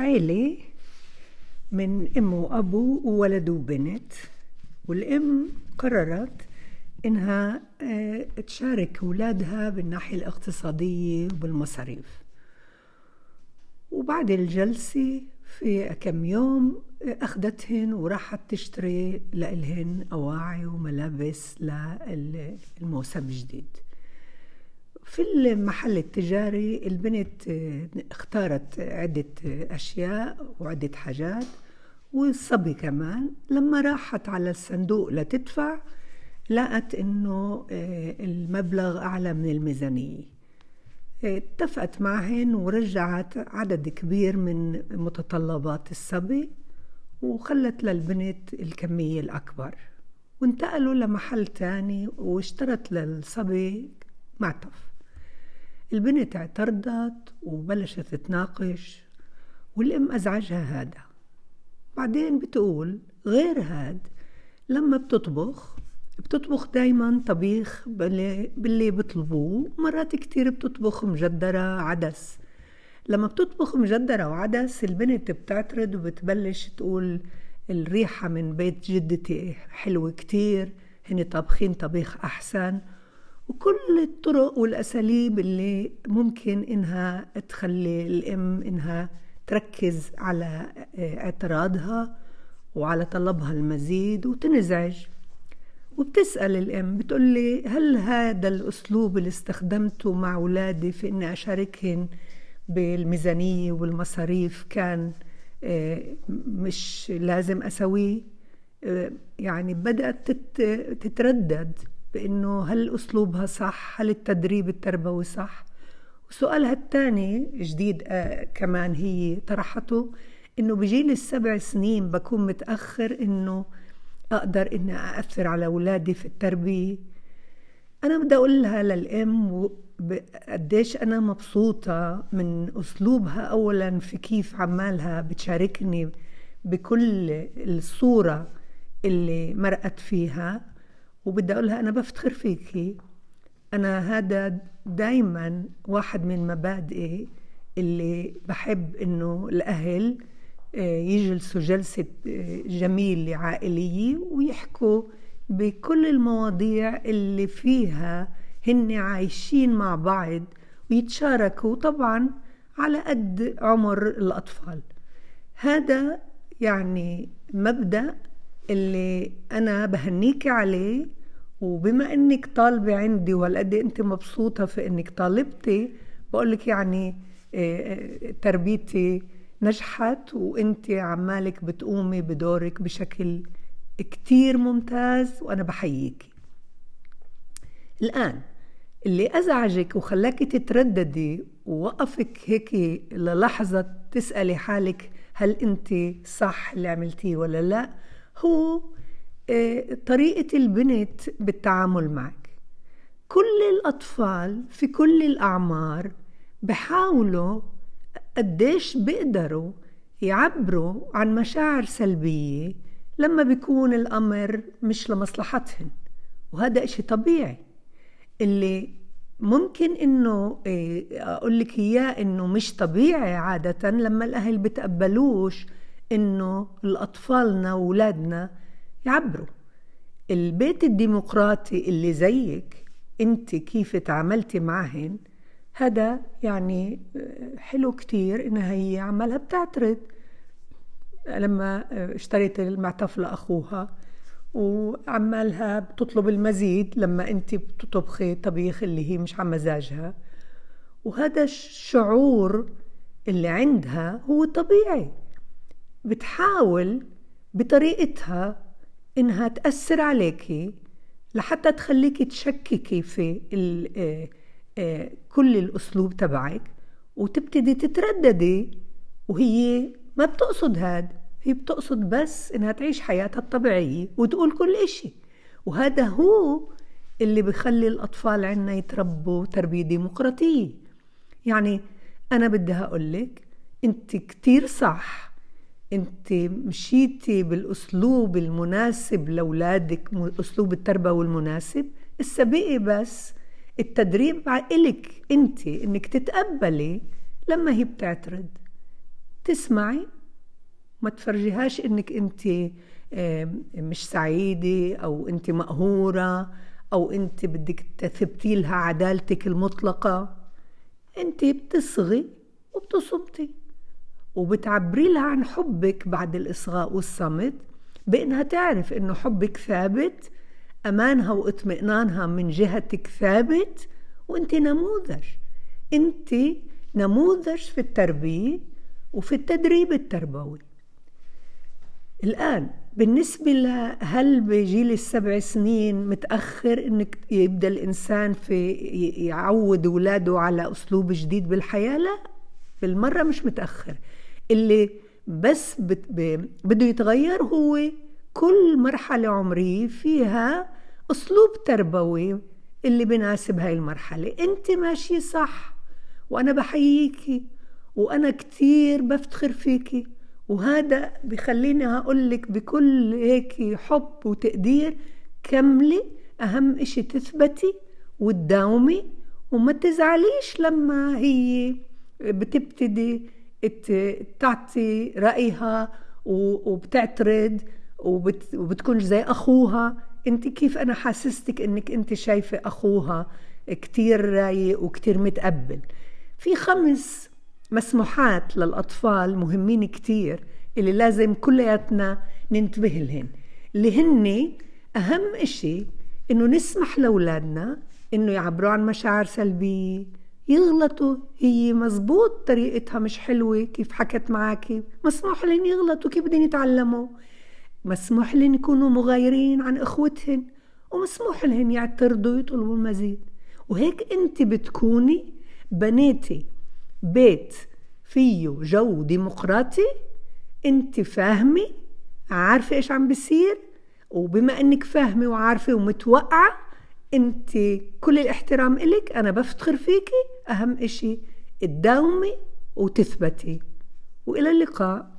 عيلة من أم وأبو وولد وبنت والأم قررت إنها آه، تشارك أولادها بالناحية الاقتصادية وبالمصاريف. وبعد الجلسة في كم يوم آه، أخذتهن وراحت تشتري لإلهن أواعي وملابس للموسم الجديد. في المحل التجاري البنت آه، اختارت عدة أشياء وعدة حاجات والصبي كمان. لما راحت على الصندوق لتدفع لقت إنه آه، المبلغ أعلى من الميزانية. آه، اتفقت معهن ورجعت عدد كبير من متطلبات الصبي وخلت للبنت الكمية الأكبر. وانتقلوا لمحل تاني واشترت للصبي معطف. البنت اعترضت وبلشت تناقش والأم أزعجها هذا. بعدين بتقول غير هاد لما بتطبخ بتطبخ دايما طبيخ باللي, بطلبوه مرات كتير بتطبخ مجدرة عدس. لما بتطبخ مجدرة وعدس البنت بتعترض وبتبلش تقول الريحة من بيت جدتي حلوة كتير هن طابخين طبيخ أحسن. وكل الطرق والأساليب اللي ممكن إنها تخلي الأم إنها تركز على اعتراضها وعلى طلبها المزيد وتنزعج. وبتسأل الأم بتقول لي هل هذا الأسلوب اللي استخدمته مع أولادي في إني أشاركهن بالميزانية والمصاريف كان آه، مش لازم أسويه؟ آه، يعني بدأت تتردد. بأنه هل أسلوبها صح؟ هل التدريب التربوي صح؟ وسؤالها الثاني جديد آه كمان هي طرحته إنه بجيل السبع سنين بكون متأخر إنه أقدر إني أأثر على أولادي في التربية. أنا بدي اقولها للأم قديش أنا مبسوطة من أسلوبها. اولا في كيف عمالها بتشاركني بكل الصورة اللي مرقت فيها. وبدي أقولها أنا بفتخر فيكي أنا هذا دايما واحد من مبادئي اللي بحب إنه الأهل آه، يجلسوا جلسة آه، جميلة عائلية ويحكوا بكل المواضيع اللي فيها هن عايشين مع بعض ويتشاركوا طبعا على قد عمر الأطفال. هذا يعني مبدأ اللي أنا بهنيك عليه وبما إنك طالبة عندي وهالقد إنت مبسوطة في إنك طالبتي بقول لك يعني آه، آه، تربيتي نجحت وإنت عمالك بتقومي بدورك بشكل كتير ممتاز وأنا بحييكي. الآن اللي أزعجك وخلاكي تترددي ووقفك هيك للحظة تسألي حالك هل إنت صح اللي عملتيه ولا لا هو طريقة البنت بالتعامل معك. كل الأطفال في كل الأعمار بحاولوا قديش بيقدروا يعبروا عن مشاعر سلبية لما بيكون الأمر مش لمصلحتهن وهذا إشي طبيعي. اللي ممكن إنه آه، أقول لك إياه إنه مش طبيعي عادة لما الأهل بتقبلوش إنه الأطفالنا وأولادنا يعبروا. البيت الديمقراطي اللي زيك انت كيف تعاملتي معهن هذا يعني آه، حلو كتير انها هي عمالها بتعترض. لما آه، اشتريت المعطف لاخوها وعمالها بتطلب المزيد لما انت بتطبخي طبيخ اللي هي مش على مزاجها. وهذا الشعور اللي عندها هو طبيعي. بتحاول بطريقتها إنها تأثر عليكي لحتى تخليكي تشككي في آه، آه، كل الأسلوب تبعك وتبتدي تترددي وهي ما بتقصد هاد هي بتقصد بس إنها تعيش حياتها الطبيعية وتقول كل إشي. وهذا هو اللي بخلي الأطفال عنا يتربوا تربية ديمقراطية. يعني أنا بدي أقولك أنت كتير صح. انت مشيتي بالأسلوب المناسب لأولادك أسلوب التربوي المناسب السبقي بس. التدريب إلك انت إنك تتقبلي لما هي بتعترض. تسمعي ما تفرجيهاش إنك انت مش سعيدة أو انت مقهورة أو انت بدك تثبتي لها عدالتك المطلقة. انت بتصغي وبتصمتي وبتعبري لها عن حبك بعد الإصغاء والصمت بأنها تعرف أنه حبك ثابت أمانها وإطمئنانها من جهتك ثابت وأنت نموذج. أنت نموذج في التربية وفي التدريب التربوي. الآن بالنسبة لهل بجيل السبع سنين متأخر إنك يبدأ الإنسان في يعود أولاده على أسلوب جديد بالحياة؟ لا بالمرة مش متأخر. اللي بس بده يتغير هو كل مرحلة عمرية فيها أسلوب تربوي اللي بناسب هاي المرحلة. أنت ماشي صح وأنا بحييكي وأنا كتير بفتخر فيكي وهذا بخليني هقول لك بكل هيك حب وتقدير كملي أهم إشي تثبتي وتداومي وما تزعليش لما هي بتبتدي تعطي رأيها وبتعترض وبتكون زي أخوها. انت كيف أنا حاسستك إنك انت شايفة أخوها كتير رايق وكتير متقبل؟ في خمس مسموحات للأطفال مهمين كتير اللي لازم كلياتنا ننتبه لهن. اللي هن أهم إشي إنه نسمح لأولادنا إنه يعبروا عن مشاعر سلبية يغلطوا. هي مزبوط طريقتها مش حلوة. كيف حكت معك مسموح لهم يغلطوا. كيف بدهم يتعلموا؟ مسموح لهم يكونوا مغايرين عن إخوتهن. ومسموح لهم يعترضوا ويطلبوا المزيد. وهيك أنت بتكوني بنيتي بيت فيه جو ديمقراطي. أنت فاهمة عارفة إيش عم بيصير. وبما إنك فاهمة وعارفة ومتوقعة أنت كل الاحترام إلك. أنا بفتخر فيكي أهم إشي تداومي وتثبتي. وإلى اللقاء.